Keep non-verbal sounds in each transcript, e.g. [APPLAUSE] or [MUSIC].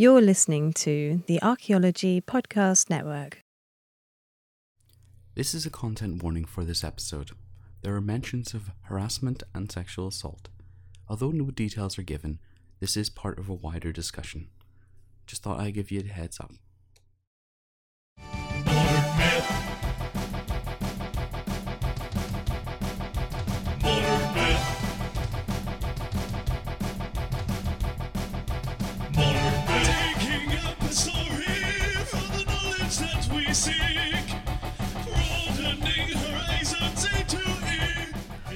You're listening to the Archaeology Podcast Network. This is a content warning for this episode. There are mentions of harassment and sexual assault. Although no details are given, this is part of a wider discussion. Just thought I'd give you a heads up.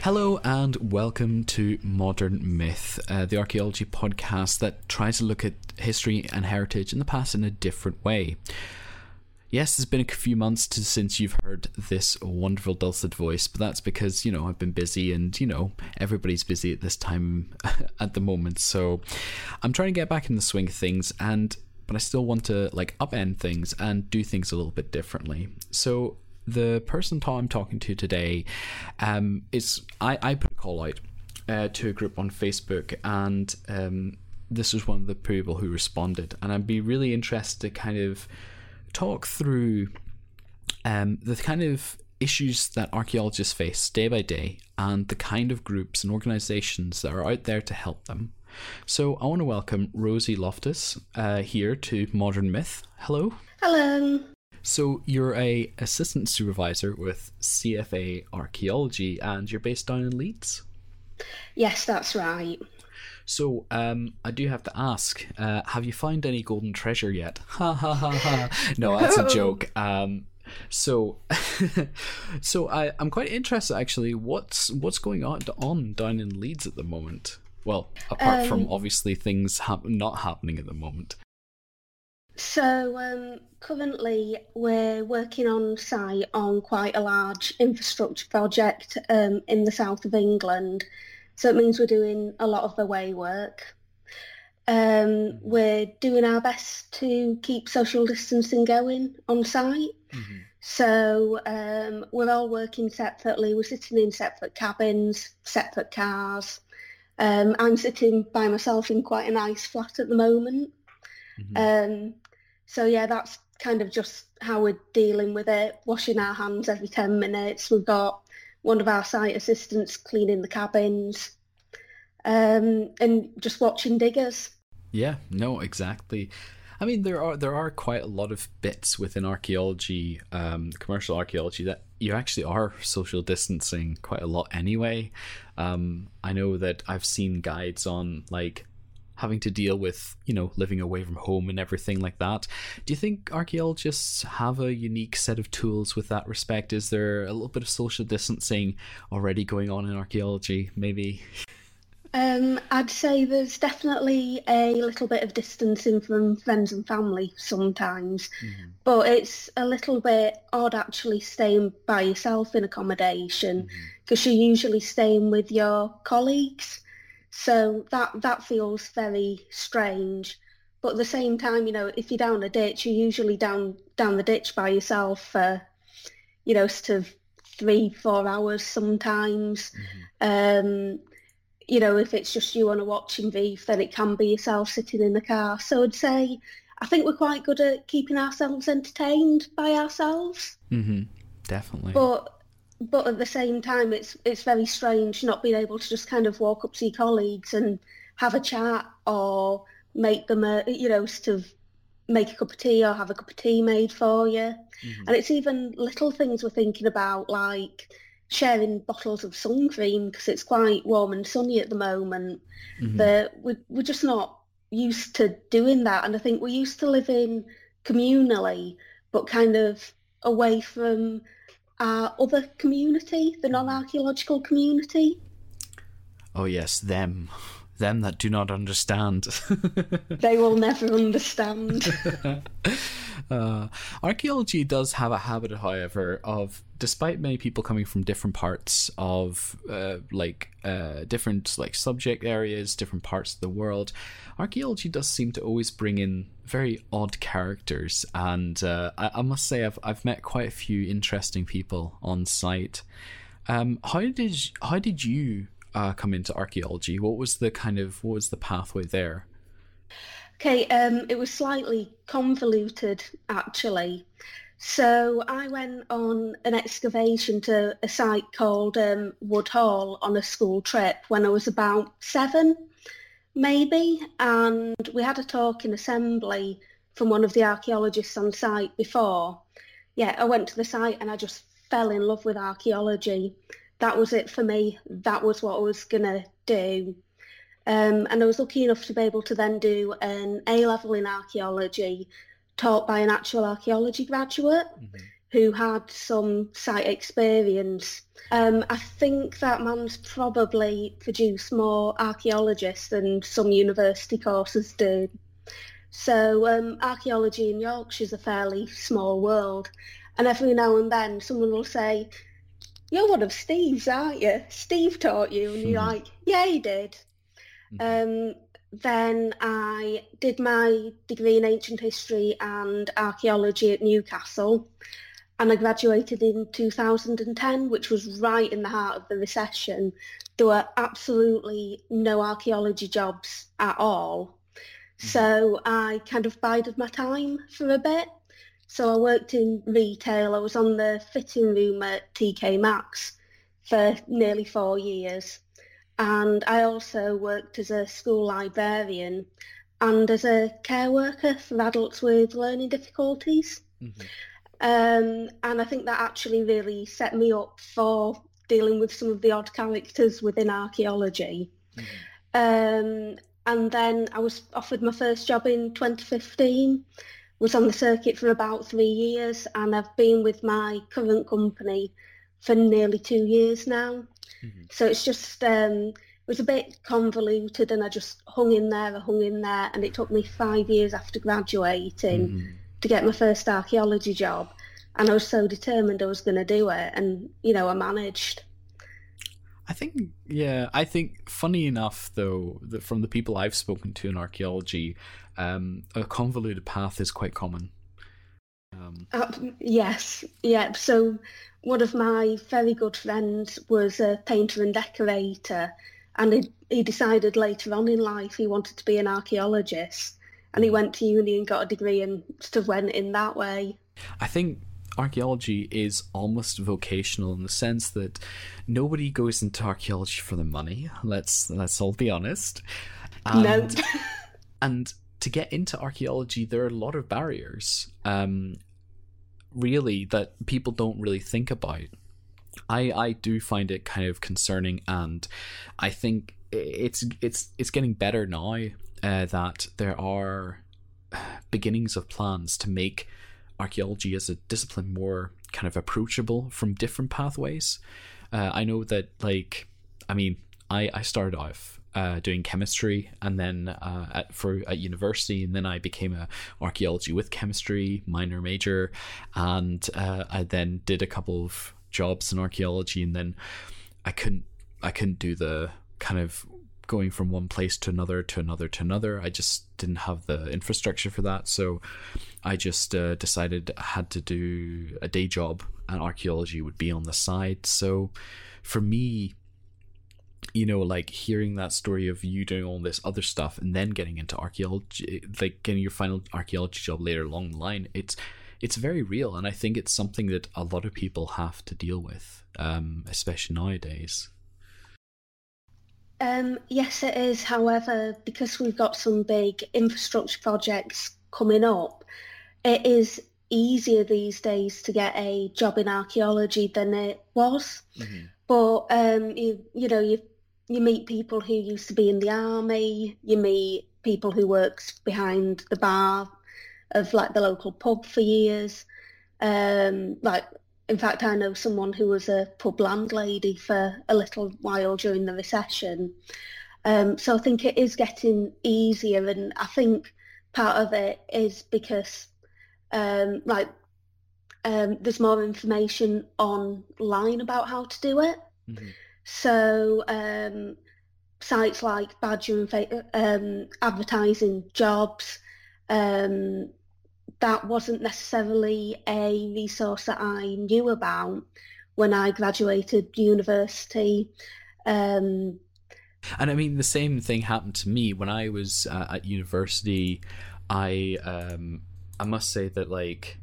Hello and welcome to Modern Myth, uh, the archaeology podcast that tries to look at history and heritage in the past in a different way. Yes, it's been a few months to, since you've heard this wonderful dulcet voice, but that's because, you know, I've been busy and, you know, everybody's busy at this time [LAUGHS] at the moment. So I'm trying to get back in the swing of things and but I still want to like upend things and do things a little bit differently. So the person I'm talking to today um, is I, I put a call out uh, to a group on Facebook and um, this was one of the people who responded and I'd be really interested to kind of talk through um, the kind of issues that archaeologists face day by day and the kind of groups and organizations that are out there to help them. So I want to welcome Rosie Loftus uh, here to Modern Myth. Hello. Hello. So you're a assistant supervisor with CFA Archaeology and you're based down in Leeds. Yes, that's right. So um, I do have to ask: uh, Have you found any golden treasure yet? [LAUGHS] Ha ha ha ha! No, that's a joke. Um, so, [LAUGHS] so I, I'm quite interested actually. What's what's going on on down in Leeds at the moment? Well, apart from obviously things not happening at the moment. So um, currently we're working on site on quite a large infrastructure project um, in the south of England. So it means we're doing a lot of the way work. Um, we're doing our best to keep social distancing going on site. So um, we're all working separately. We're sitting in separate cabins, separate cars. Um, I'm sitting by myself in quite a nice flat at the moment. Um, so yeah, that's kind of just how we're dealing with it. Washing our hands every ten minutes. We've got one of our site assistants cleaning the cabins, um, and just watching diggers. Yeah, no, exactly. I mean, there are there are quite a lot of bits within archaeology, um, commercial archaeology, that you actually are social distancing quite a lot anyway. Um, I know that I've seen guides on like having to deal with you know living away from home and everything like that. Do you think archaeologists have a unique set of tools with that respect? Is there a little bit of social distancing already going on in archaeology? Maybe. Um, I'd say there's definitely a little bit of distancing from friends and family sometimes, but it's a little bit odd actually staying by yourself in accommodation because you're usually staying with your colleagues. So that that feels very strange. But at the same time, you know, if you're down a ditch, you're usually down down the ditch by yourself for, you know, sort of three, four hours sometimes. Um, you know, if it's just you on a watching brief, then it can be yourself sitting in the car. So I'd say I think we're quite good at keeping ourselves entertained by ourselves. Mm-hmm. Definitely. But but at the same time, it's it's very strange not being able to just kind of walk up to your colleagues and have a chat or make them a you know sort of make a cup of tea or have a cup of tea made for you. Mm-hmm. And it's even little things we're thinking about like sharing bottles of sun cream because it's quite warm and sunny at the moment. Mm-hmm. That we're, we're just not used to doing that, and I think we're used to living communally, but kind of away from our other community, the non-archaeological community. Oh yes, them, them that do not understand. [LAUGHS] They will never understand. [LAUGHS] uh, archaeology does have a habit, however, of despite many people coming from different parts of uh, like uh, different like subject areas, different parts of the world, archaeology does seem to always bring in very odd characters, and uh, I, I must say I've I've met quite a few interesting people on site. Um, how did how did you uh, come into archaeology? What was the kind of what was the pathway there? Okay, um, it was slightly convoluted actually. So I went on an excavation to a site called um, Woodhall on a school trip when I was about seven, maybe, and we had a talk in assembly from one of the archaeologists on site before. Yeah, I went to the site and I just fell in love with archaeology. That was it for me. That was what I was gonna do. Um, and I was lucky enough to be able to then do an A level in archaeology taught by an actual archaeology graduate who had some site experience. Um, I think that man's probably produced more archaeologists than some university courses do. So um, archaeology in Yorkshire is a fairly small world. And every now and then someone will say, you're one of Steve's, aren't you? Steve taught you. And you're [LAUGHS] like, yeah, he did. Um, then I did my degree in ancient history and archaeology at Newcastle, and I graduated in 2010, which was right in the heart of the recession. There were absolutely no archaeology jobs at all. So I kind of bided my time for a bit. So I worked in retail. I was on the fitting room at TK Maxx for nearly four years. And I also worked as a school librarian and as a care worker for adults with learning difficulties. Mhm. Um, and I think that actually really set me up for dealing with some of the odd characters within archaeology. Um, and then I was offered my first job in 2015. Was on the circuit for about three years, and I've been with my current company for nearly two years now. Mhm. So it's just um, it was a bit convoluted, and I just hung in there, I hung in there, and it took me five years after graduating Mhm. to get my first archaeology job, and I was so determined I was going to do it, and you know I managed. I think, yeah, I think, funny enough, though, that from the people I've spoken to in archaeology, um, a convoluted path is quite common. Um, Uh, yes, yeah. So one of my very good friends was a painter and decorator, and he, he decided later on in life he wanted to be an archaeologist, and he went to uni and got a degree and sort of went in that way. I think archaeology is almost vocational in the sense that nobody goes into archaeology for the money. Let's let's all be honest. No. And, and to get into archaeology, there are a lot of barriers. Um, really, that people don't really think about. I I do find it kind of concerning, and I think it's it's it's getting better now uh, that there are beginnings of plans to make archaeology as a discipline more kind of approachable from different pathways. Uh, I know that, like, I mean, I I started off uh, doing chemistry and then uh, at for at university, and then I became a archaeology with chemistry minor major, and uh, I then did a couple of jobs in archaeology, and then I couldn't I couldn't do the kind of going from one place to another to another to another. I just didn't have the infrastructure for that, so I just uh, decided I had to do a day job, and archaeology would be on the side. So for me, you know, like hearing that story of you doing all this other stuff and then getting into archaeology, like getting your final archaeology job later along the line, it's it's very real, and I think it's something that a lot of people have to deal with, um, especially nowadays. Um, yes, it is. However, because we've got some big infrastructure projects coming up, it is easier these days to get a job in archaeology than it was. But um, you you know you you meet people who used to be in the army. You meet people who worked behind the bar of like the local pub for years. Um, like in fact, I know someone who was a pub landlady for a little while during the recession. Um, so I think it is getting easier, and I think part of it is because um, like um, there's more information online about how to do it. Mhm. So um, sites like Badger and Fa- um, advertising jobs, um, that wasn't necessarily a resource that I knew about when I graduated university. Um, And I mean, the same thing happened to me when I was uh, at university. I um, I must say that like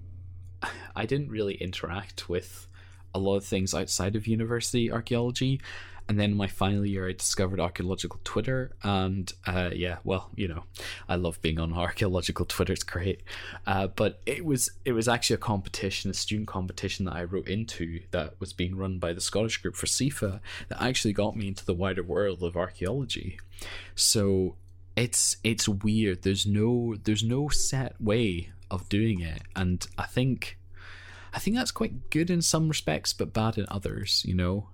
[SIGHS] I didn't really interact with a lot of things outside of university archaeology. And then my final year, I discovered archaeological Twitter, and uh, yeah, well, you know, I love being on [LAUGHS] archaeological Twitter; it's great. Uh, but it was it was actually a competition, a student competition that I wrote into that was being run by the Scottish group for CIFA that actually got me into the wider world of archaeology. So it's it's weird. There's no there's no set way of doing it, and I think I think that's quite good in some respects, but bad in others. You know.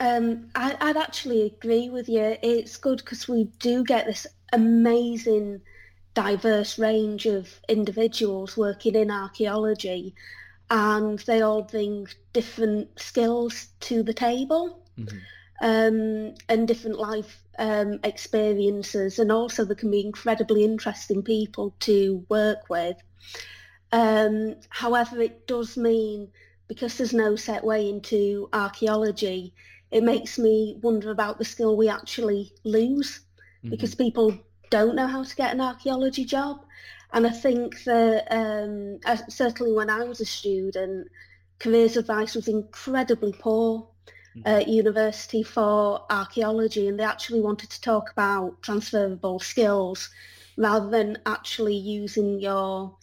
Um, I, I'd actually agree with you. It's good because we do get this amazing, diverse range of individuals working in archaeology, and they all bring different skills to the table um, and different life um, experiences, and also they can be incredibly interesting people to work with. Um, however, it does mean because there's no set way into archaeology, it makes me wonder about the skill we actually lose because people don't know how to get an archaeology job. And I think that um, certainly when I was a student, careers advice was incredibly poor at university for archaeology, and they actually wanted to talk about transferable skills rather than actually using your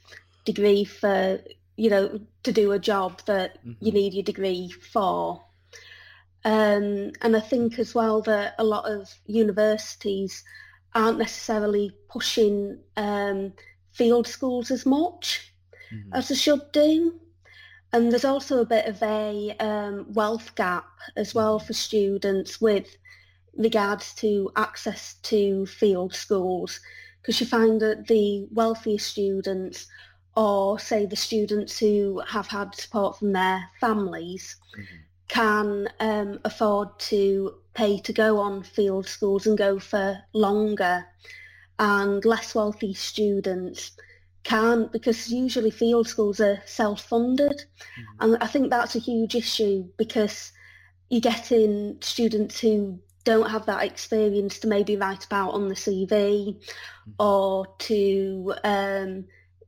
degree for, you know, to do a job that you need your degree for. Um, and I think as well that a lot of universities aren't necessarily pushing um, field schools as much as they should do. And there's also a bit of a um, wealth gap as well for students with regards to access to field schools because you find that the wealthier students or say the students who have had support from their families can um, afford to pay to go on field schools and go for longer and less wealthy students can't because usually field schools are self-funded. And I think that's a huge issue because you're getting students who don't have that experience to maybe write about on the CV or to um,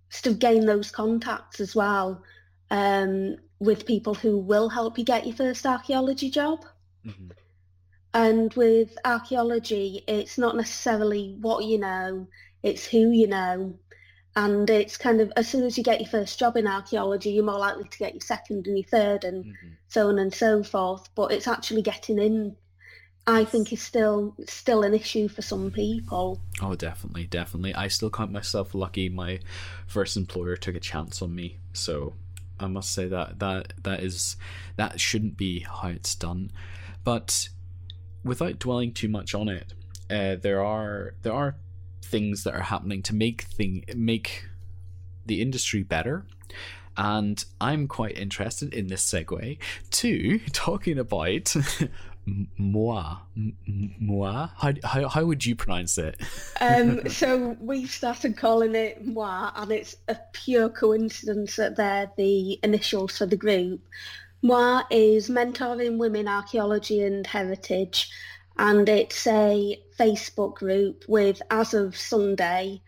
still gain those contacts as well um, with people who will help you get your first archaeology job. Mhm. And with archaeology, it's not necessarily what you know, it's who you know. And it's kind of, as soon as you get your first job in archaeology, you're more likely to get your second and your third and Mhm. so on and so forth. But it's actually getting in, I think, is still still an issue for some people. Oh, definitely, definitely. I still count myself lucky. My first employer took a chance on me, so I must say that that that is that shouldn't be how it's done. But without dwelling too much on it, uh, there are there are things that are happening to make thing make the industry better. And I'm quite interested in this segue to [LAUGHS] talking about MWAH. MWAH? How, how, how would you pronounce it? Um, [LAUGHS] so we've started calling it MWAH, and it's a pure coincidence that they're the initials for the group. MWAH is Mentoring Women Archaeology and Heritage, and it's a Facebook group with, as of Sunday,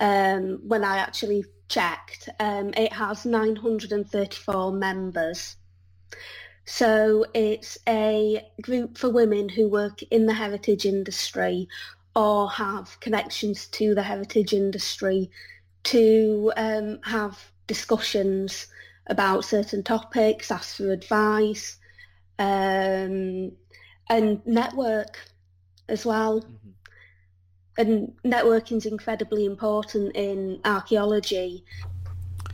um, when I actually checked, um, it has 934 members. So it's a group for women who work in the heritage industry or have connections to the heritage industry to um, have discussions about certain topics, ask for advice, um, and network as well. And networking is incredibly important in archaeology.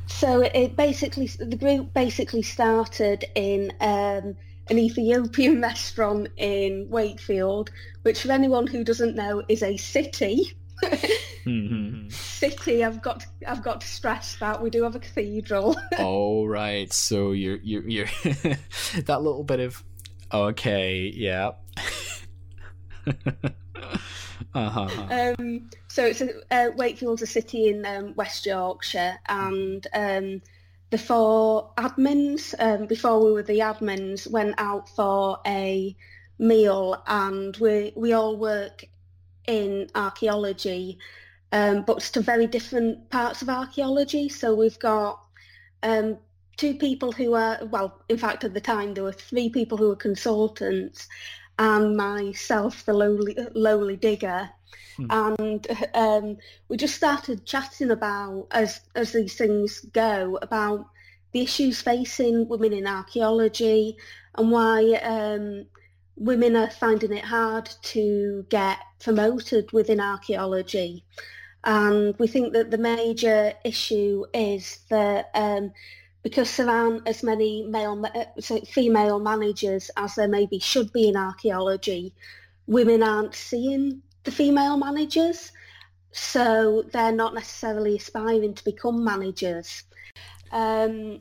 So it basically, the group basically started in um, an Ethiopian [LAUGHS] restaurant in Wakefield, which for anyone who doesn't know is a city. [LAUGHS] [LAUGHS] city, I've got, I've got to stress that we do have a cathedral. oh right, so you're you're you're that little bit of okay, yeah. Uh-huh. Um, so it's a, uh, Wakefield's a city in um, West Yorkshire, and um, the four admins, um, before we were the admins, went out for a meal, and we we all work in archaeology, um, but to very different parts of archaeology. So we've got um, two people who are well, in fact, at the time there were three people who were consultants, and myself, the lowly lowly digger. Hmm. And um, we just started chatting about, as as these things go, about the issues facing women in archaeology and why um, women are finding it hard to get promoted within archaeology. And we think that the major issue is that um, because there aren't as many male, uh, so female managers as there maybe should be in archaeology, women aren't seeing the female managers. So they're not necessarily aspiring to become managers. Um,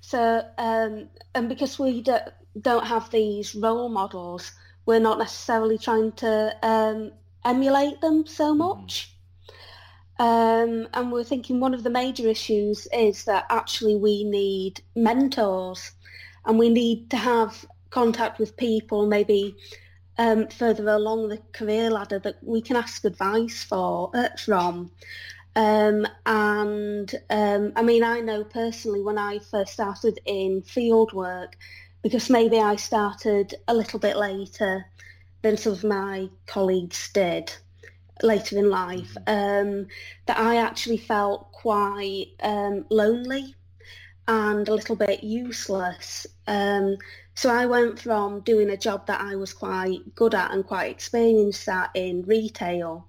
so, um, and because we do, don't have these role models, we're not necessarily trying to um, emulate them so much. Um, and we're thinking one of the major issues is that actually we need mentors and we need to have contact with people maybe um, further along the career ladder that we can ask advice for uh, from. Um, and um, I mean, I know personally when I first started in field work, because maybe I started a little bit later than some of my colleagues did later in life, um, that I actually felt quite um, lonely and a little bit useless. Um, so I went from doing a job that I was quite good at and quite experienced at in retail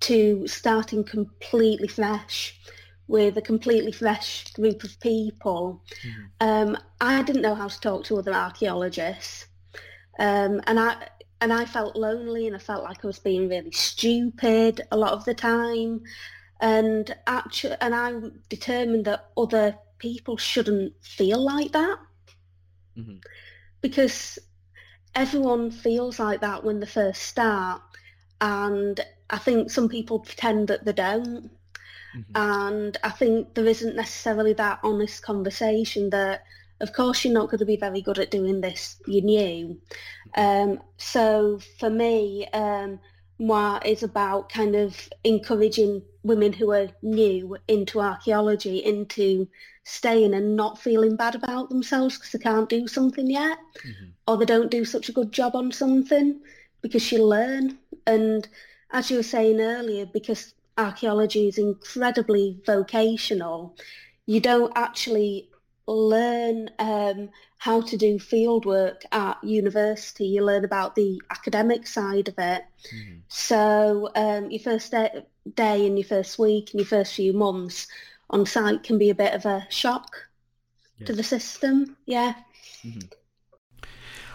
to starting completely fresh with a completely fresh group of people. Um, I didn't know how to talk to other archaeologists. Um, and I and I felt lonely and I felt like I was being really stupid a lot of the time. And actually, and I'm determined that other people shouldn't feel like that Mhm. because everyone feels like that when they first start. And I think some people pretend that they don't. Mhm. And I think there isn't necessarily that honest conversation that, of course, you're not going to be very good at doing this. You're new. Um, so for me, um, MWAH is about kind of encouraging women who are new into archaeology into staying and not feeling bad about themselves because they can't do something yet Mhm. or they don't do such a good job on something because you learn. And as you were saying earlier, because archaeology is incredibly vocational, you don't actually learn um, how to do field work at university. You learn about the academic side of it. Mhm. So um, your first day, day and your first week and your first few months on site can be a bit of a shock to the system. Yeah.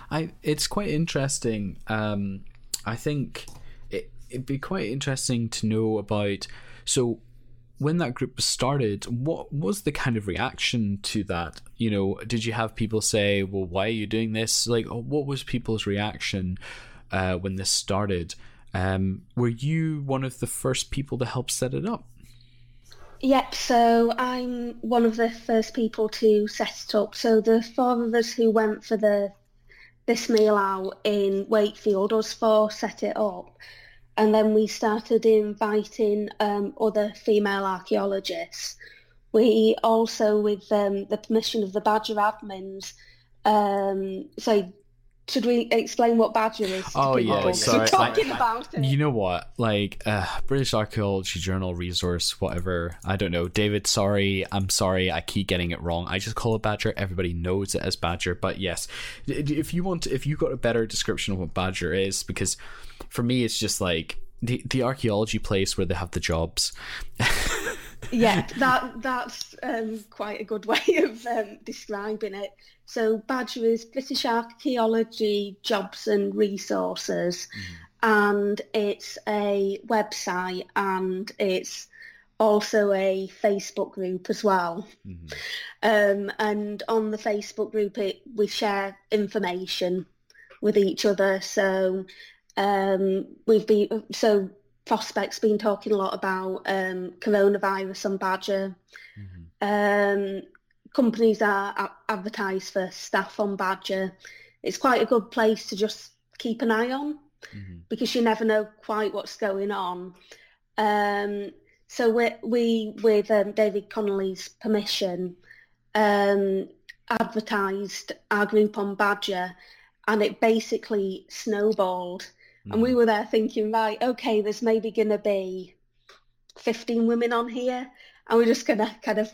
I it's quite interesting. Um, I think it it'd be quite interesting to know about. So, when that group was started, what was the kind of reaction to that? You know, did you have people say, "Well, why are you doing this?" Like, what was people's reaction uh, when this started? Um, were you one of the first people to help set it up? Yep, so I'm one of the first people to set it up. So the four of us who went for the this meal out in Wakefield, us four set it up. And then we started inviting um, other female archaeologists. We also, with um, the permission of the Badger admins, um, so should we explain what Badger is? Oh, yeah, people? 'Cause sorry, We're talking about it. You know what? Like uh, British Archaeology Journal resource, whatever. I don't know. David, sorry. I'm sorry. I keep getting it wrong. I just call it Badger. Everybody knows it as Badger. But yes, if you want, if you got a better description of what Badger is, because for me, it's just like the the archaeology place where they have the jobs. Yeah, [LAUGHS] that that's um, quite a good way [LAUGHS] of um, describing it. So Badger is British Archaeology Jobs and Resources, and it's a website and it's also a Facebook group as well. Mhm. Um, and on the Facebook group, it, we share information with each other. So um, we've been so prospects been talking a lot about um, coronavirus on Badger. Um, companies are a- advertise for staff on Badger. It's quite a good place to just keep an eye on because you never know quite what's going on. Um, so we, we with um, David Connolly's permission, um, advertised our group on Badger, and it basically snowballed. And we were there thinking, right, okay, there's maybe going to be 15 women on here, and we're just going to kind of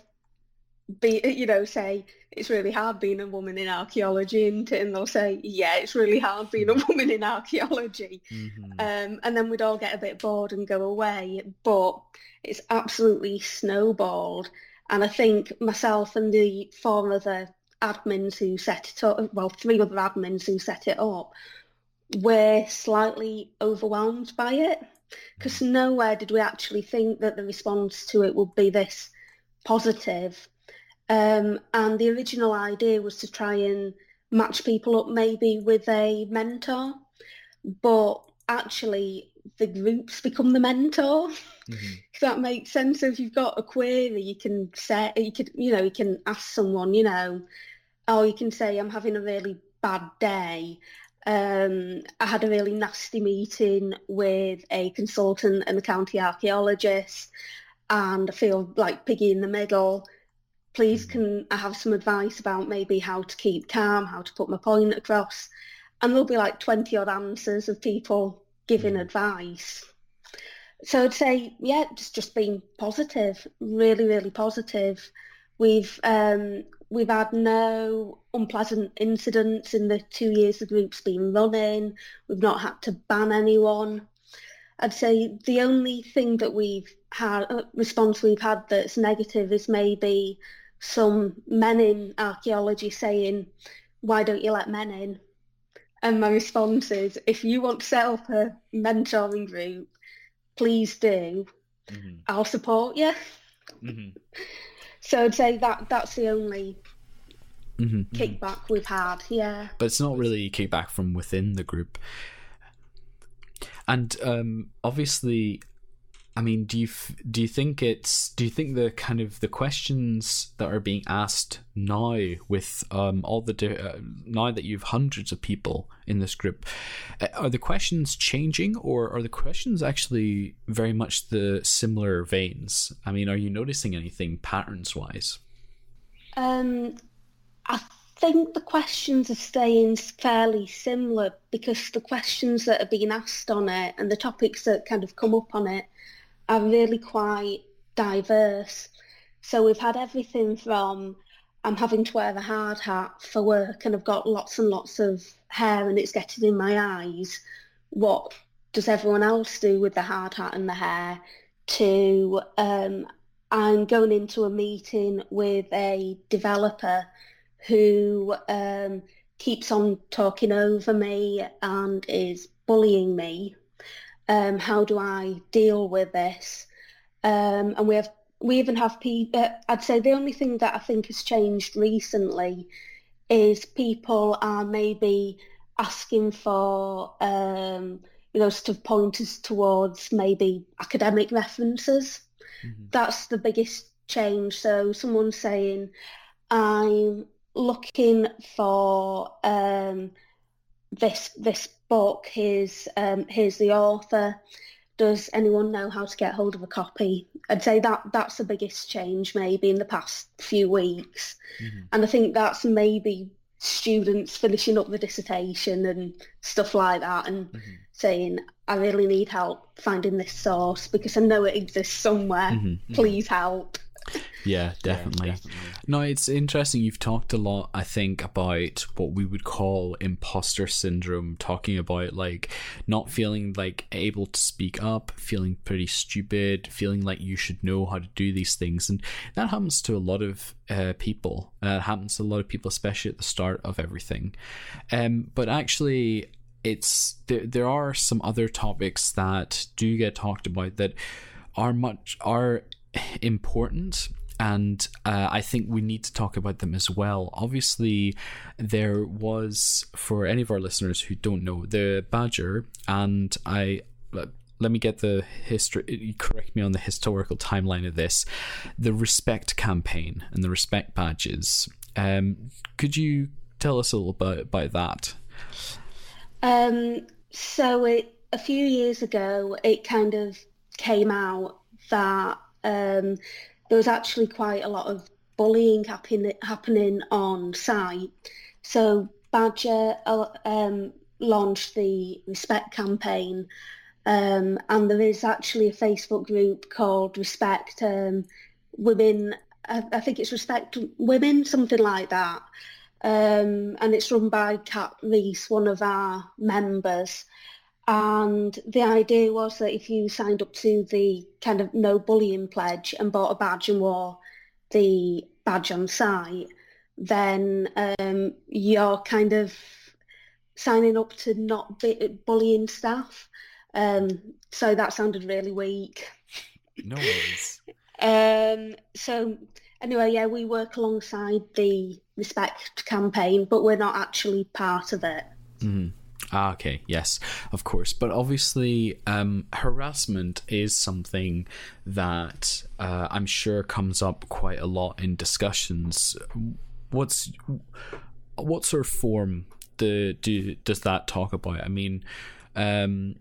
be, you know, say it's really hard being a woman in archaeology, and, and they'll say, yeah, it's really hard being a mm. woman in archaeology. Mm-hmm. Um, and then we'd all get a bit bored and go away. But it's absolutely snowballed. And I think myself and the four other admins who set it up, well, three other admins who set it up, were slightly overwhelmed by it mm. because nowhere did we actually think that the response to it would be this positive. Um, and the original idea was to try and match people up maybe with a mentor, but actually the groups become the mentor. [LAUGHS] If that makes sense. So if you've got a query, you can say, you could, you know, you can ask someone, you know, or you can say, I'm having a really bad day. Um, I had a really nasty meeting with a consultant and a county archaeologist, and I feel like piggy in the middle. Please, can I have some advice about maybe how to keep calm, how to put my point across? And there'll be like 20 odd answers of people giving advice. So I'd say, yeah, just just being positive, really, really positive. We've um, we've had no unpleasant incidents in the two years the group's been running. We've not had to ban anyone. I'd say the only thing that we've had uh, response we've had that's negative is maybe some men in archaeology saying, "Why don't you let men in?" And my response is, if you want to set up a mentoring group, please do. Mm-hmm. I'll support you. Mm-hmm. So I'd say that that's the only mm-hmm. kickback we've had. Yeah. but it's not really kickback from within the group. And um, obviously, I mean, do you do you think it's do you think the kind of the questions that are being asked now with um, all the uh, now that you've hundreds of people in this group, uh, are the questions changing or are the questions actually very much the similar veins? I mean, are you noticing anything patterns wise? Um, I think the questions are staying fairly similar because the questions that are being asked on it and the topics that kind of come up on it are really quite diverse. So we've had everything from I'm having to wear a hard hat for work and I've got lots and lots of hair and it's getting in my eyes. What does everyone else do with the hard hat and the hair? To um, I'm going into a meeting with a developer who um, keeps on talking over me and is bullying me. Um, how do I deal with this? Um, and we have we even have people. I'd say the only thing that I think has changed recently is people are maybe asking for um, you know sort of pointers towards maybe academic references. That's the biggest change. So someone's saying, I'm looking for um, this this book. Here's um, here's the author. Does anyone know how to get hold of a copy? I'd say that that's the biggest change maybe in the past few weeks, mm-hmm. and I think that's maybe students finishing up the dissertation and stuff like that, and mm-hmm. saying, "I really need help finding this source because I know it exists somewhere. Mm-hmm. Please help." Yeah, definitely. No, it's interesting. You've talked a lot, I think, about what we would call imposter syndrome, talking about like not feeling like able to speak up, feeling pretty stupid, feeling like you should know how to do these things. And that happens to a lot of uh, people. Uh, it happens to a lot of people, especially at the start of everything. Um, but actually, it's there, there are some other topics that do get talked about that are much are important and uh, I think we need to talk about them as well. Obviously, there was for any of our listeners who don't know the Badger, and I let- me get the history. Correct me on the historical timeline of this. The Respect campaign and the Respect badges. Um, could you tell us a little bit about that? Um, so it, a few years ago, it kind of came out that um, there was actually quite a lot of bullying happen- happening on site. So Badger uh, um, launched the Respect campaign, um, and there is actually a Facebook group called Respect um, Women. I, I think it's Respect Women, something like that. Um, and it's run by Kat Reese, one of our members. And the idea was that if you signed up to the kind of no bullying pledge and bought a badge and wore the badge on site, then um, you're kind of signing up to not be bullying staff. Um, so that sounded really weak. No worries. [LAUGHS] Um, so anyway, yeah, we work alongside the Respect campaign, but we're not actually part of it. Mhm. Ah, okay, yes, of course. But obviously, um, harassment is something that uh, I'm sure comes up quite a lot in discussions. What's what sort of form the do does that talk about? I mean, um,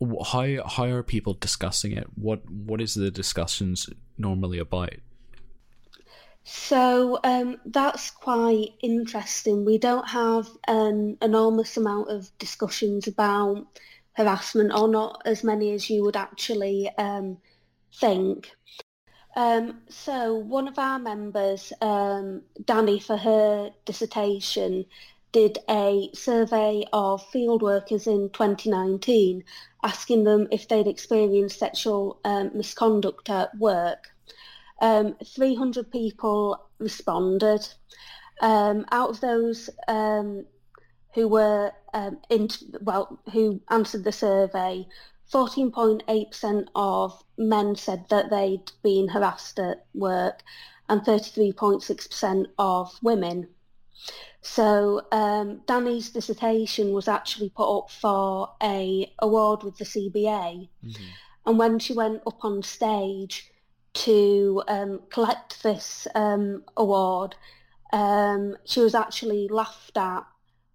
how how are people discussing it? What what is the discussions normally about? So um, that's quite interesting. We don't have an enormous amount of discussions about harassment, or not as many as you would actually um, think. Um, so one of our members, um, Danny, for her dissertation, did a survey of field workers in 2019, asking them if they'd experienced sexual um, misconduct at work. Um, 300 people responded. Um, out of those um, who were um, in, well, who answered the survey, 14.8% of men said that they'd been harassed at work, and 33.6% of women. So um, Danny's dissertation was actually put up for a award with the CBA, and when she went up on stage to um, collect this um, award, um, she was actually laughed at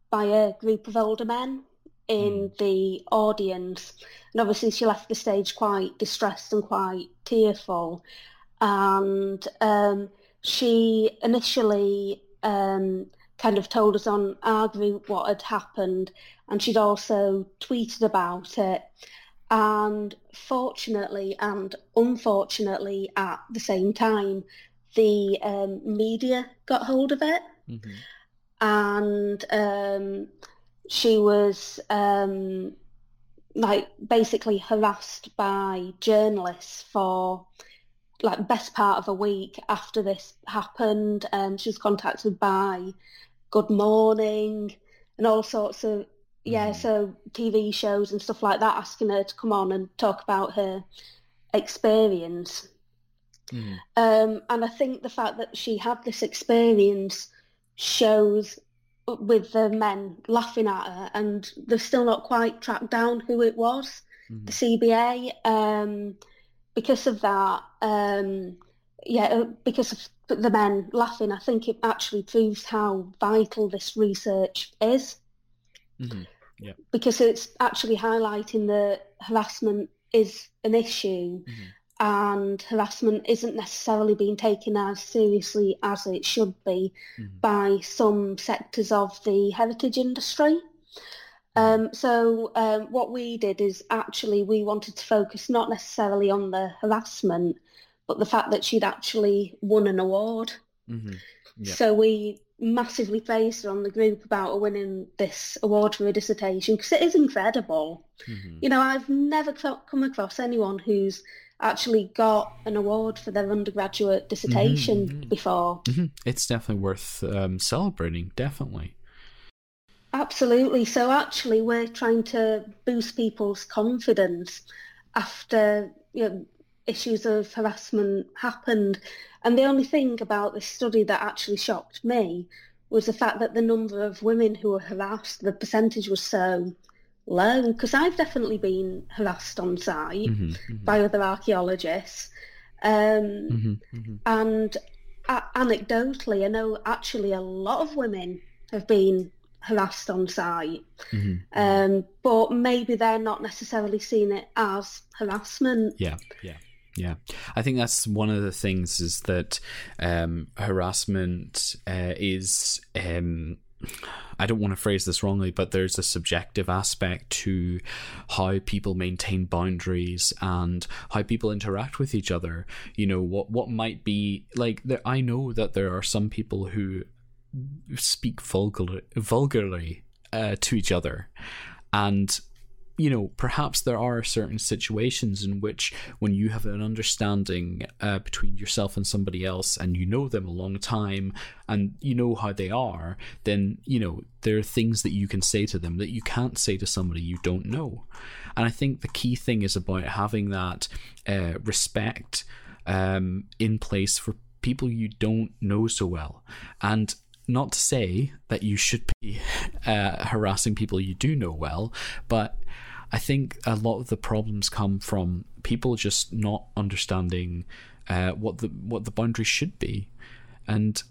by a group of older men in the audience. And obviously she left the stage quite distressed and quite tearful. And um, she initially um, kind of told us on our group what had happened and she'd also tweeted about it. And fortunately and unfortunately at the same time, the um, media got hold of it Mm-hmm. and um, she was um, like basically harassed by journalists for like best part of a week after this happened. Um, she was contacted by Good Morning and all sorts of yeah, Mhm. so TV shows and stuff like that, asking her to come on and talk about her experience. Mm-hmm. Um, and I think the fact that she had this experience shows with the men laughing at her and they've still not quite tracked down who it was, the CBA. Um, because of that, um, yeah, uh, because of the men laughing, I think it actually proves how vital this research is Mm-hmm. Because it's actually highlighting that harassment is an issue Mhm. and harassment isn't necessarily being taken as seriously as it should be Mhm. by some sectors of the heritage industry. Um, so um, what we did is actually we wanted to focus not necessarily on the harassment, but the fact that she'd actually won an award. Mm-hmm. Yeah. So we massively praised on the group about winning this award for a dissertation because it is incredible. Mm-hmm. You know, I've never co- come across anyone who's actually got an award for their undergraduate dissertation mhm. before. hmm It's definitely worth um, celebrating. Definitely. Absolutely. So actually, we're trying to boost people's confidence after you know, issues of harassment happened. And the only thing about this study that actually shocked me was the fact that the number of women who were harassed, the percentage was so low. Because I've definitely been harassed on site hmm by other archaeologists. Um, hmm hmm and a- anecdotally, I know actually a lot of women have been harassed on site. Mhm. Um, but maybe they're not necessarily seeing it as harassment. Yeah, yeah, yeah. I think that's one of the things is that um, harassment uh, is. Um, I don't want to phrase this wrongly, but there's a subjective aspect to how people maintain boundaries and how people interact with each other. You know what what might be like. There, I know that there are some people who speak vulgar, vulgarly uh, to each other, and you know, perhaps there are certain situations in which when you have an understanding uh, between yourself and somebody else and you know them a long time and you know how they are, then, you know, there are things that you can say to them that you can't say to somebody you don't know. And I think the key thing is about having that uh, respect um, in place for people you don't know so well. And not to say that you should be [LAUGHS] uh, harassing people you do know well, but I think a lot of the problems come from people just not understanding uh, what the what the boundaries should be, and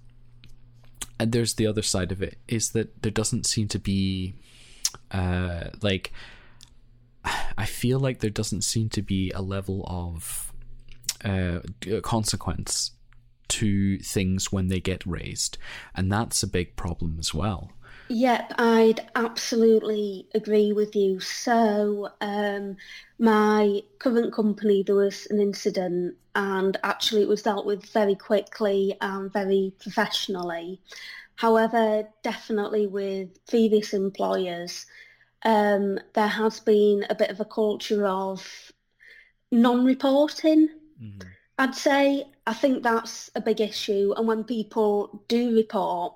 and there's the other side of it is that there doesn't seem to be uh, like I feel like there doesn't seem to be a level of uh, consequence to things when they get raised, and that's a big problem as well. Yep, I'd absolutely agree with you. So, um, my current company, there was an incident, and actually it was dealt with very quickly and very professionally. However, definitely with previous employers, um, there has been a bit of a culture of non-reporting. I'd say I think that's a big issue, and when people do report,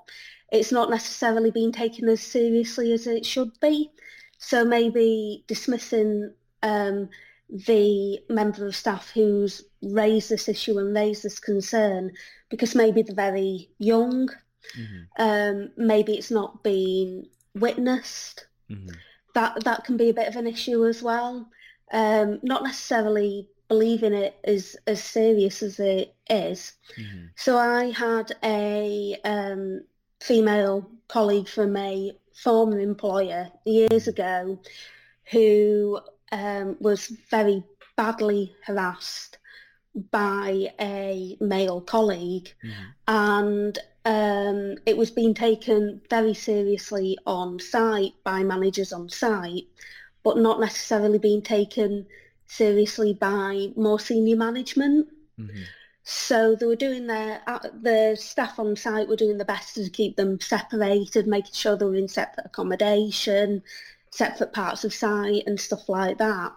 it's not necessarily being taken as seriously as it should be. So maybe dismissing um, the member of staff who's raised this issue and raised this concern because maybe they're very young, um, maybe it's not being witnessed. That that can be a bit of an issue as well. Um, not necessarily believing it is as serious as it is. So I had a um, female colleague from a former employer years ago who um, was very badly harassed by a male colleague. And um, it was being taken very seriously on site by managers on site but not necessarily being taken seriously by more senior management. So they were doing their, uh, the staff on site were doing the best to keep them separated, making sure they were in separate accommodation, separate parts of site and stuff like that.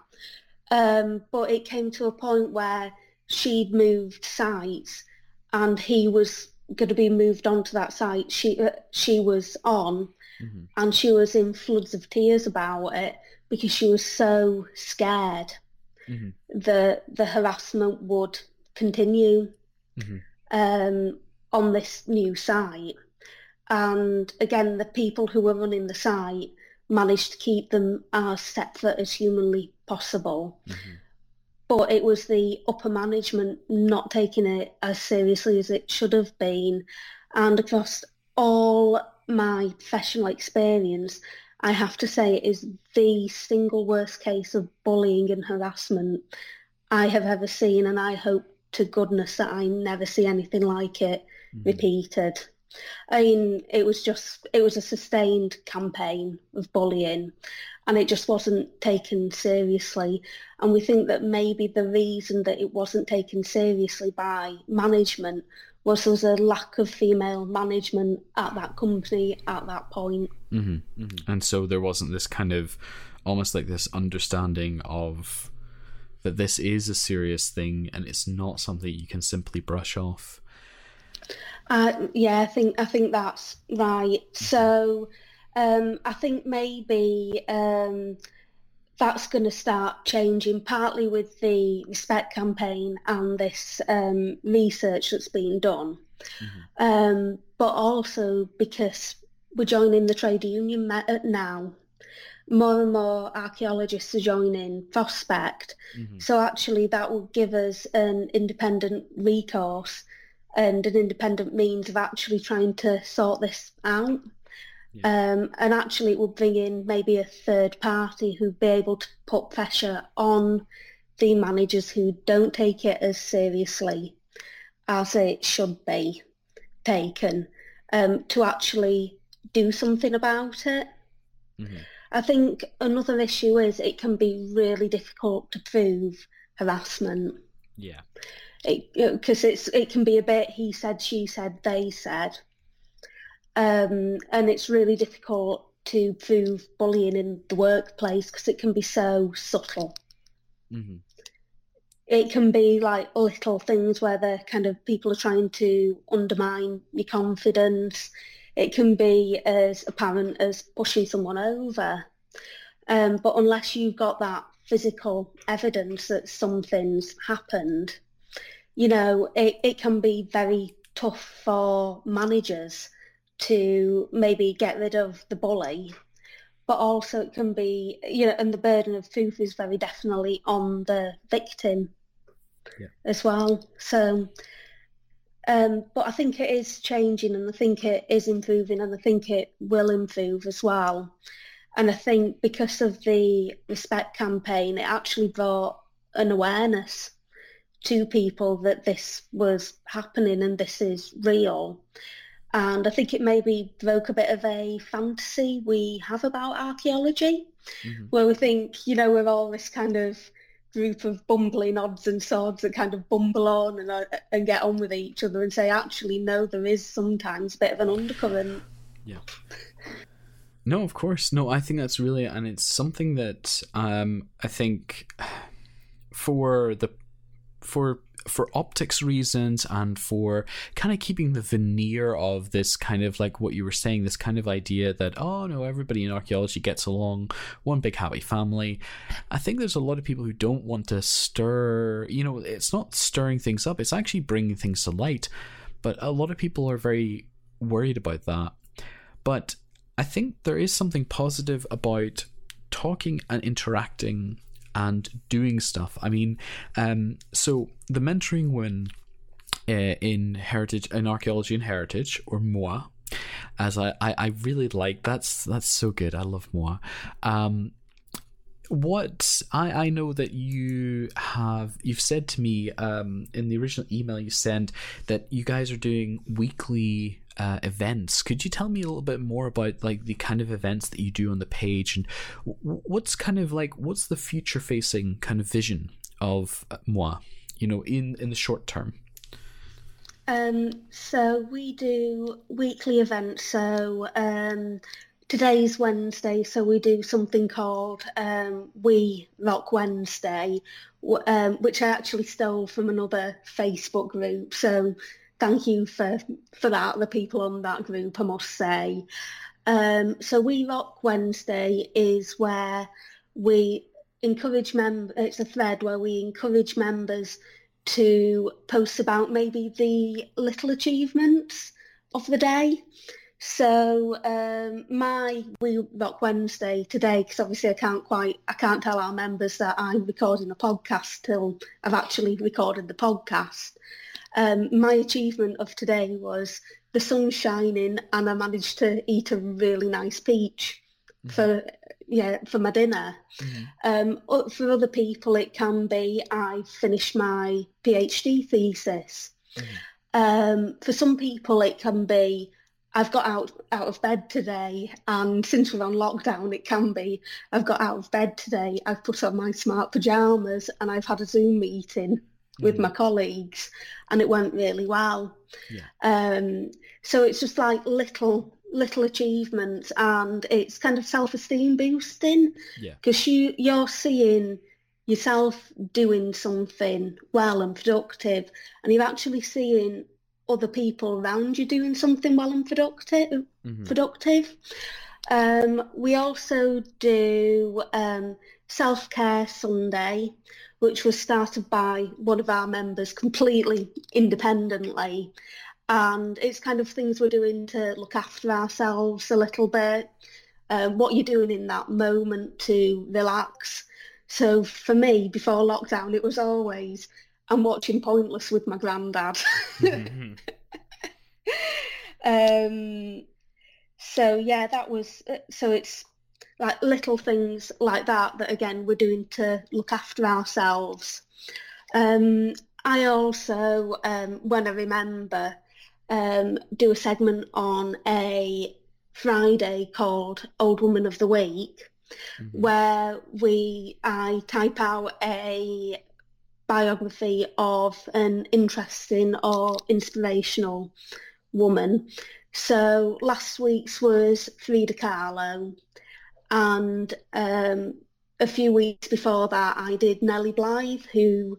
Um, but it came to a point where she'd moved sites and he was going to be moved onto that site she, uh, she was on. And she was in floods of tears about it because she was so scared that the harassment would continue um, on this new site. And again, the people who were running the site managed to keep them as separate as humanly possible. But it was the upper management not taking it as seriously as it should have been. And across all my professional experience, I have to say it is the single worst case of bullying and harassment I have ever seen. And I hope to goodness that I never see anything like it hmm. repeated. I mean, it was just, it was a sustained campaign of bullying and it just wasn't taken seriously. And we think that maybe the reason that it wasn't taken seriously by management was there was a lack of female management at that company at that point. Mm-hmm. Mm-hmm. and so there wasn't this kind of almost like this understanding of that this is a serious thing and it's not something you can simply brush off Uh, yeah, I think I think that's right. So um, I think maybe um, that's going to start changing, partly with the respect campaign and this um, research that's been done, um, but also because we're joining the trade union uh, now. More and more archaeologists are joining Prospect, so actually that will give us an independent recourse and an independent means of actually trying to sort this out. Um, and actually it will bring in maybe a third party who'd be able to put pressure on the managers who don't take it as seriously as it should be taken um, to actually do something about it. Mhm. I think another issue is it can be really difficult to prove harassment Yeah. because it's it can be a bit he said, she said, they said, um, and it's really difficult to prove bullying in the workplace because it can be so subtle. hmm It can be like little things where they're kind of people are trying to undermine your confidence. It can be as apparent as pushing someone over. Um, but unless you've got that physical evidence that something's happened, you know, it, it can be very tough for managers to maybe get rid of the bully. But also it can be, you know, and the burden of proof is very definitely on the victim Yeah. as well. So, um, but I think it is changing and I think it is improving and I think it will improve as well. And I think because of the respect campaign, it actually brought an awareness to people that this was happening and this is real. And I think it maybe broke a bit of a fantasy we have about archaeology, Mhm. where we think, you know, we're all this kind of group of bumbling odds and sods that kind of bumble on and, uh, and get on with each other and say, actually, no, there is sometimes a bit of an undercurrent. Yeah. No, of course. No, I think that's really, and it's something that um, I think [SIGHS] for the for for optics reasons and for kind of keeping the veneer of this kind of like what you were saying, this kind of idea that oh no, everybody in archaeology gets along, one big happy family. I think there's a lot of people who don't want to stir. You know, it's not stirring things up; it's actually bringing things to light. But a lot of people are very worried about that. But I think there is something positive about talking and interacting and doing stuff. I mean, um, so the mentoring one uh, in heritage, in archaeology and heritage, or MWAH, as I, I, I really like. That's that's so good. I love MWAH. Um, what I, I know that you have you've said to me um, in the original email you sent that you guys are doing weekly uh, events could you tell me a little bit more about like the kind of events that you do on the page and what's kind of like what's the future facing kind of vision of uh, MWAH you know in in the short term Um, so we do weekly events. So um, today's Wednesday, so we do something called um, We Rock Wednesday, um, which I actually stole from another Facebook group. So thank you for for that, the people on that group, I must say. Um, so We Rock Wednesday is where we encourage members. It's a thread where we encourage members to post about maybe the little achievements of the day. So um, my We Rock Wednesday today, because obviously I can't quite, I can't tell our members that I'm recording a podcast till I've actually recorded the podcast. Um, my achievement of today was the sun shining and I managed to eat a really nice peach for yeah for my dinner. Um, for other people, it can be I finished my PhD thesis. Um, for some people, it can be I've got out out of bed today, and since we're on lockdown, it can be I've got out of bed today. I've put on my smart pajamas, and I've had a Zoom meeting with my colleagues, and it went really well. Yeah. Um, so it's just like little little achievements, and it's kind of self esteem boosting yeah because you you're seeing yourself doing something well and productive and you're actually seeing other people around you doing something well and productive Mhm. productive um, we also do um, self-care sunday which was started by one of our members completely independently and it's kind of things we're doing to look after ourselves a little bit um, what you're doing in that moment to relax. So for me, before lockdown, it was always I'm watching Pointless with my granddad. Mhm. [LAUGHS] um, so yeah, that was uh, so it's like little things like that that again we're doing to look after ourselves. Um, I also, um, when I remember, um, do a segment on a Friday called Old Woman of the Week, Mm-hmm. where we I type out a biography of an interesting or inspirational woman. So last week's was Frida Kahlo, and um, a few weeks before that I did Nellie Bly, who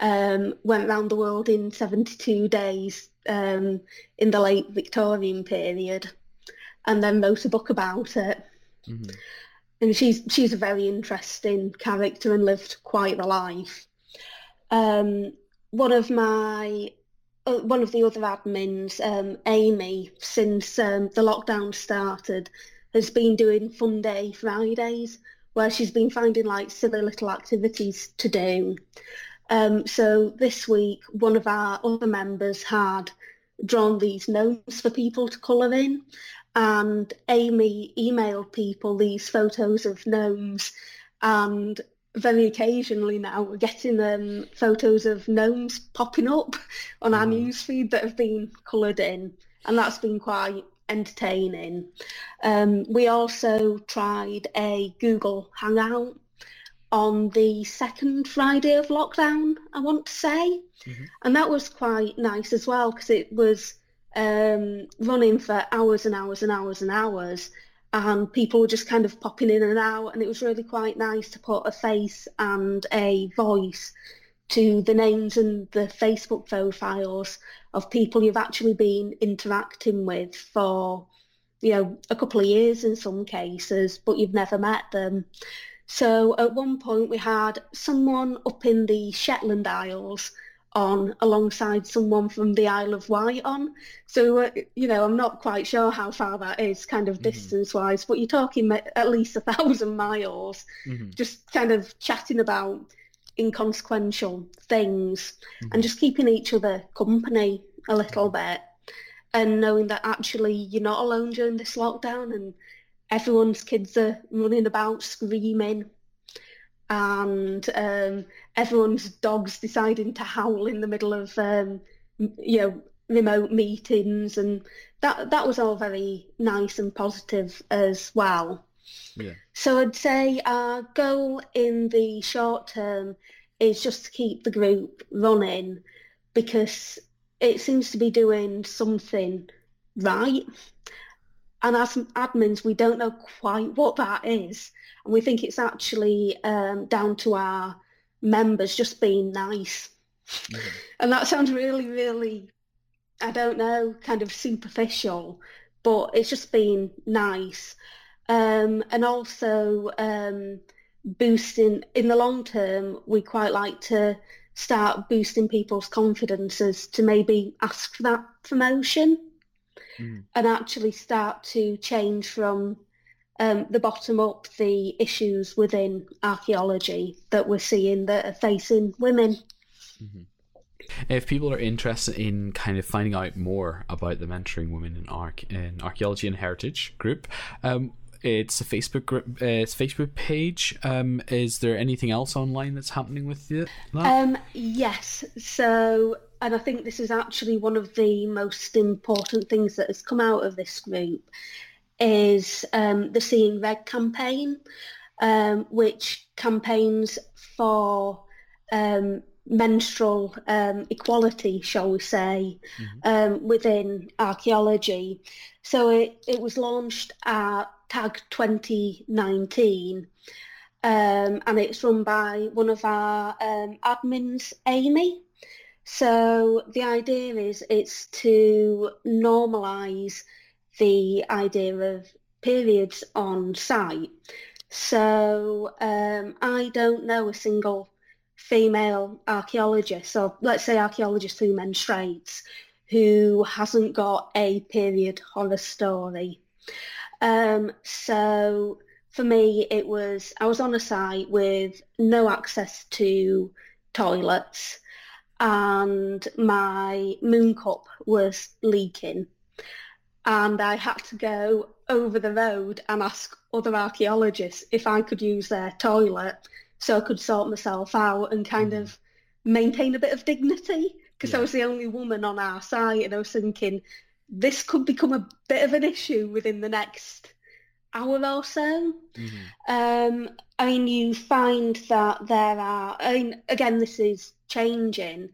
um, went around the world in 72 days um, in the late Victorian period, and then wrote a book about it. Mhm. And she's she's a very interesting character and lived quite the life. Um, one of my uh, one of the other admins, um, Amy, since um, the lockdown started, has been doing Fun Day Fridays, where she's been finding like silly little activities to do. Um, so this week, one of our other members had drawn these gnomes for people to colour in, and Amy emailed people these photos of gnomes, and very occasionally now we're getting um, photos of gnomes popping up on our Mhm. newsfeed that have been coloured in, and that's been quite entertaining. Um, we also tried a Google Hangout on the second Friday of lockdown, I want to say, Mhm. and that was quite nice as well because it was um, running for hours and hours and hours and hours, and people were just kind of popping in and out, and it was really quite nice to put a face and a voice to the names and the Facebook profiles of people you've actually been interacting with for, you know, a couple of years in some cases, but you've never met them. So at one point we had someone up in the Shetland Isles on alongside someone from the Isle of Wight on. So, uh, you know, I'm not quite sure how far that is kind of Mhm. distance-wise, but you're talking at least a [LAUGHS] thousand miles Mhm. just kind of chatting about inconsequential things Mhm. and just keeping each other company a little bit and knowing that actually you're not alone during this lockdown and everyone's kids are running about screaming and um, everyone's dogs deciding to howl in the middle of um, you know remote meetings and that that was all very nice and positive as well. Yeah. So I'd say our goal in the short term is just to keep the group running because it seems to be doing something right. And as admins, we don't know quite what that is. And we think it's actually um, down to our members just being nice. Mhm. And that sounds really, really, I don't know, kind of superficial, but it's just being nice. Um, and also um, boosting, in the long term, we quite like to start boosting people's confidences to maybe ask for that promotion Mhm. and actually start to change from um, the bottom up the issues within archaeology that we're seeing that are facing women. If people are interested in kind of finding out more about the mentoring women in arch in archaeology and heritage group, um, it's a Facebook group. Uh, it's a Facebook page. Um, is there anything else online that's happening with you? Um, yes. So, and I think this is actually one of the most important things that has come out of this group is um, the Seeing Red campaign, um, which campaigns for um, menstrual um, equality, shall we say, um, within archaeology. So it, it was launched at TAG 2019 um, and it's run by one of our um, admins, Amy. So the idea is it's to normalise the idea of periods on site. So um, I don't know a single female archaeologist, or let's say archaeologist who menstruates, who hasn't got a period horror story. Um, so for me, it was I was on a site with no access to toilets, and my moon cup was leaking, and I had to go over the road and ask other archaeologists if I could use their toilet so I could sort myself out and kind Mhm. of maintain a bit of dignity because I was the only woman on our site and I was thinking this could become a bit of an issue within the next hour or so. Mhm. Um, I mean, you find that there are, I mean, again, this is changing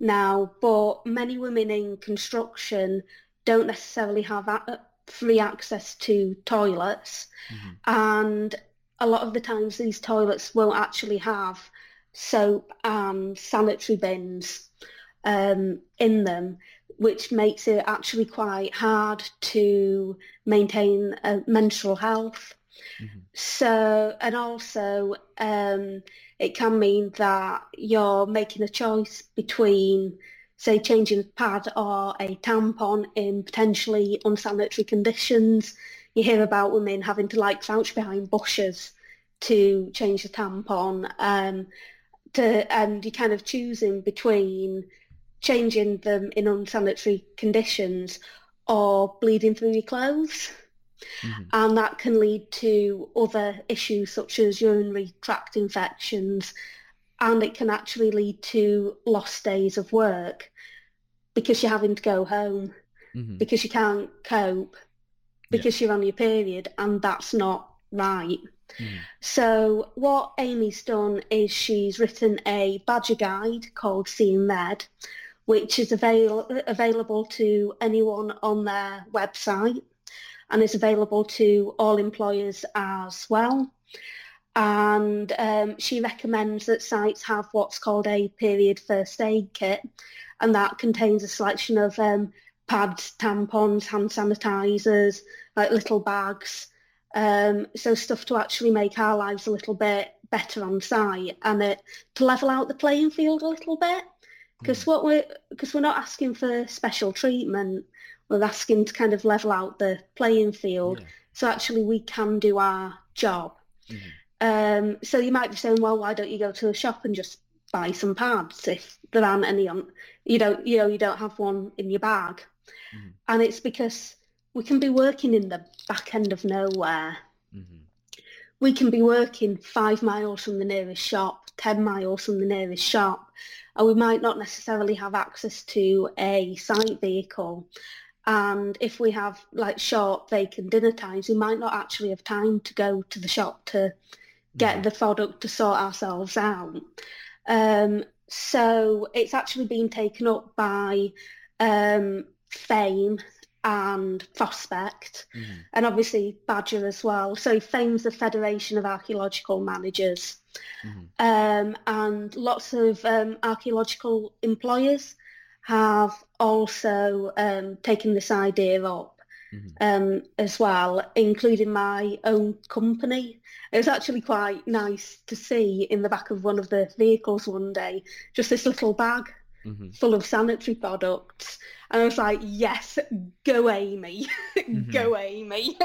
now, but many women in construction don't necessarily have a- free access to toilets. Mhm. And a lot of the times these toilets won't actually have soap and sanitary bins um, in them, which makes it actually quite hard to maintain uh, menstrual health. Mhm. So, and also um, it can mean that you're making a choice between, say, changing a pad or a tampon in potentially unsanitary conditions. You hear about women having to like crouch behind bushes to change the tampon, um, to, and you're kind of choosing between changing them in unsanitary conditions or bleeding through your clothes Mhm. and that can lead to other issues such as urinary tract infections and it can actually lead to lost days of work because you're having to go home Mhm. because you can't cope because you're on your period and that's not right. Mhm. So what Amy's done is she's written a BAJR guide called Seeing Red, which is avail- available to anyone on their website and is available to all employers as well. And um, she recommends that sites have what's called a period first aid kit, and that contains a selection of um, pads, tampons, hand sanitizers, like little bags, um, so stuff to actually make our lives a little bit better on site and it, to level out the playing field a little bit. Because what we're because we're not asking for special treatment, we're asking to kind of level out the playing field. Yeah. So actually, we can do our job. Mhm. Um, so you might be saying, well, why don't you go to the shop and just buy some pads if there aren't any on? You don't, you know, you don't have one in your bag, Mhm. and it's because we can be working in the back end of nowhere. Mhm. We can be working five miles from the nearest shop, ten miles from the nearest shop, and we might not necessarily have access to a site vehicle. And if we have like short vacant dinner times, we might not actually have time to go to the shop to get Mhm. the product to sort ourselves out. Um, so it's actually been taken up by um, FAME and Prospect, Mhm. and obviously BAJR as well. So FAME's the Federation of Archaeological Managers, Mhm. um, and lots of um, archaeological employers have also um, taken this idea up um, as well, including my own company. It was actually quite nice to see in the back of one of the vehicles one day, just this little bag Mhm. full of sanitary products. And I was like, yes, go Amy, [LAUGHS] go Amy.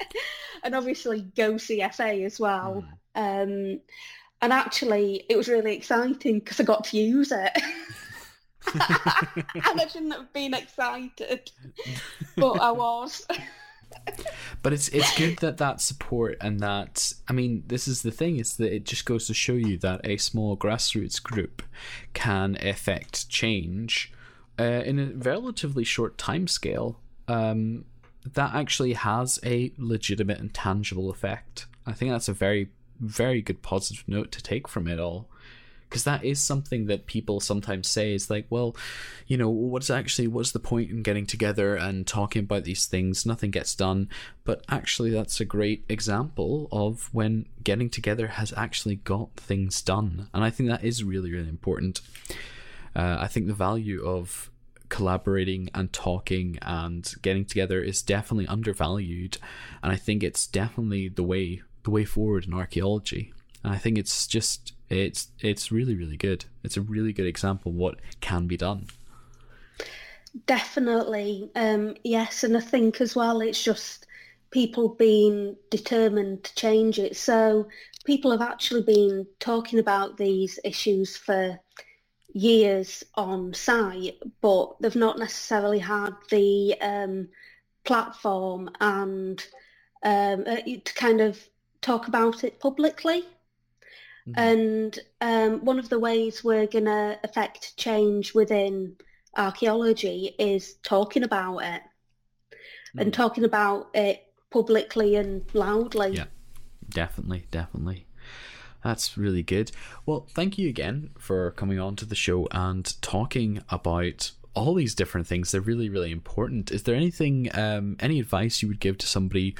[LAUGHS] and obviously go CFA as well. Mhm. Um, and actually, it was really exciting because I got to use it. [LAUGHS] and I shouldn't have been excited, but I was. But it's it's good that that support and that I mean this is the thing is that it just goes to show you that a small grassroots group can affect change uh, in a relatively short time scale. Um, that actually has a legitimate and tangible effect. I think that's a very very good positive note to take from it all because that is something that people sometimes say is like well you know what's actually what's the point in getting together and talking about these things? Nothing gets done. But actually that's a great example of when getting together has actually got things done. And i think that is really really important. Uh, i think the value of collaborating and talking and getting together is definitely undervalued. And i think it's definitely the way the way forward in archaeology. And i think it's just it's it's really really good it's a really good example of what can be done Definitely, um, yes, and I think as well it's just people being determined to change it. So people have actually been talking about these issues for years on site, but they've not necessarily had the um, platform and um, uh, to kind of talk about it publicly. Mhm. And um, one of the ways we're going to affect change within archaeology is talking about it and Mm. talking about it publicly and loudly. Yeah. Definitely, definitely. That's really good. Well, thank you again for coming on to the show and talking about all these different things. They're really, really important. Is there anything, um, any advice you would give to somebody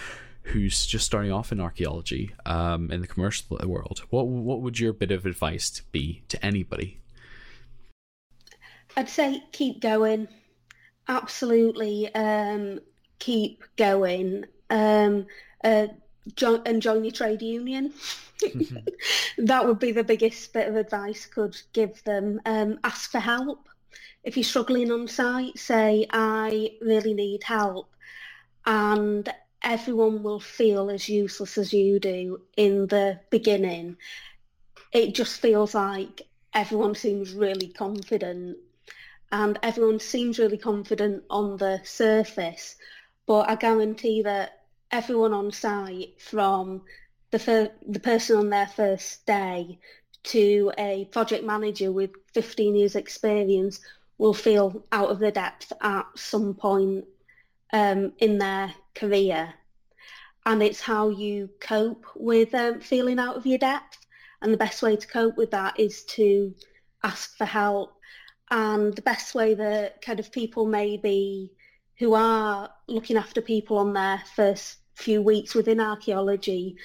who's just starting off in archaeology, um, in the commercial world? What what would your bit of advice be to anybody? I'd say keep going. Absolutely um, keep going. Um, uh, and join your trade union. [LAUGHS] that would be the biggest bit of advice could give them. Um, ask for help. If you're struggling on site, say, I really need help. And everyone will feel as useless as you do in the beginning. It just feels like everyone seems really confident and everyone seems really confident on the surface. But I guarantee that everyone on site from the fir- the person on their first day to a project manager with 15 years experience will feel out of their depth at some point um, in their career. And it's how you cope with um, feeling out of your depth. And the best way to cope with that is to ask for help. And the best way that kind of people maybe who are looking after people on their first few weeks within archaeology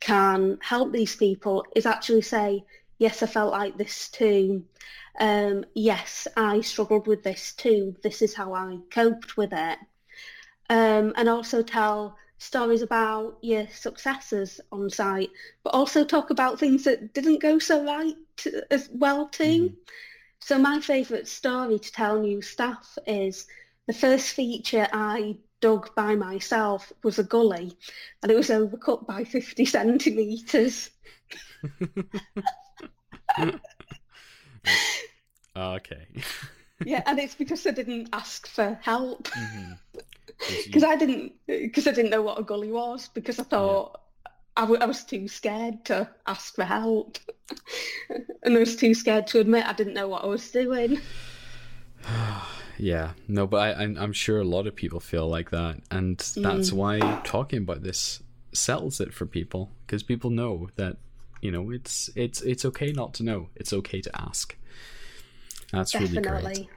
can help these people is actually say, yes, I felt like this too. Um, yes, I struggled with this too. This is how I coped with it. Um, and also tell stories about your successes on site, but also talk about things that didn't go so right to, as well too. So my favourite story to tell new staff is the first feature I dug by myself was a gully and it was overcut by 50 centimetres. [LAUGHS] [LAUGHS] okay. [LAUGHS] Yeah, and it's because I didn't ask for help Mhm. 'Cause you- I didn't because I didn't know what a gully was because I thought I, w- I was too scared to ask for help [LAUGHS] and I was too scared to admit I didn't know what I was doing. [SIGHS] Yeah, no, but I, I'm, I'm sure a lot of people feel like that, and that's mm. why talking about this settles it for people because people know that you know it's it's it's okay not to know. It's okay to ask. That's really great.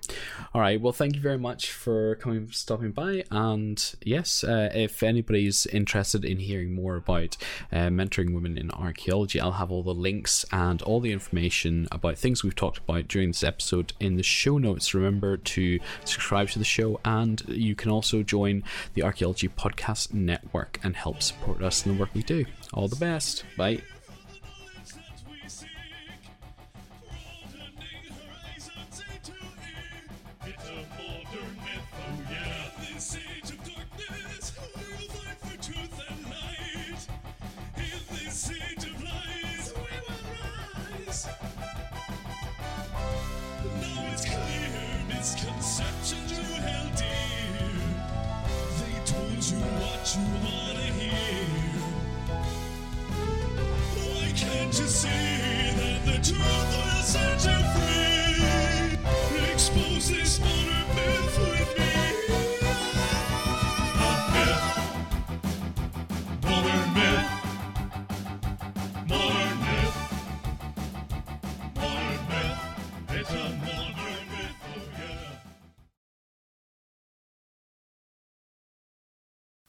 All right. Well, thank you very much for coming, stopping by. And yes, uh, if anybody's interested in hearing more about uh, mentoring women in archaeology, I'll have all the links and all the information about things we've talked about during this episode in the show notes. Remember to subscribe to the show, and you can also join the Archaeology Podcast Network and help support us in the work we do. All the best. Bye.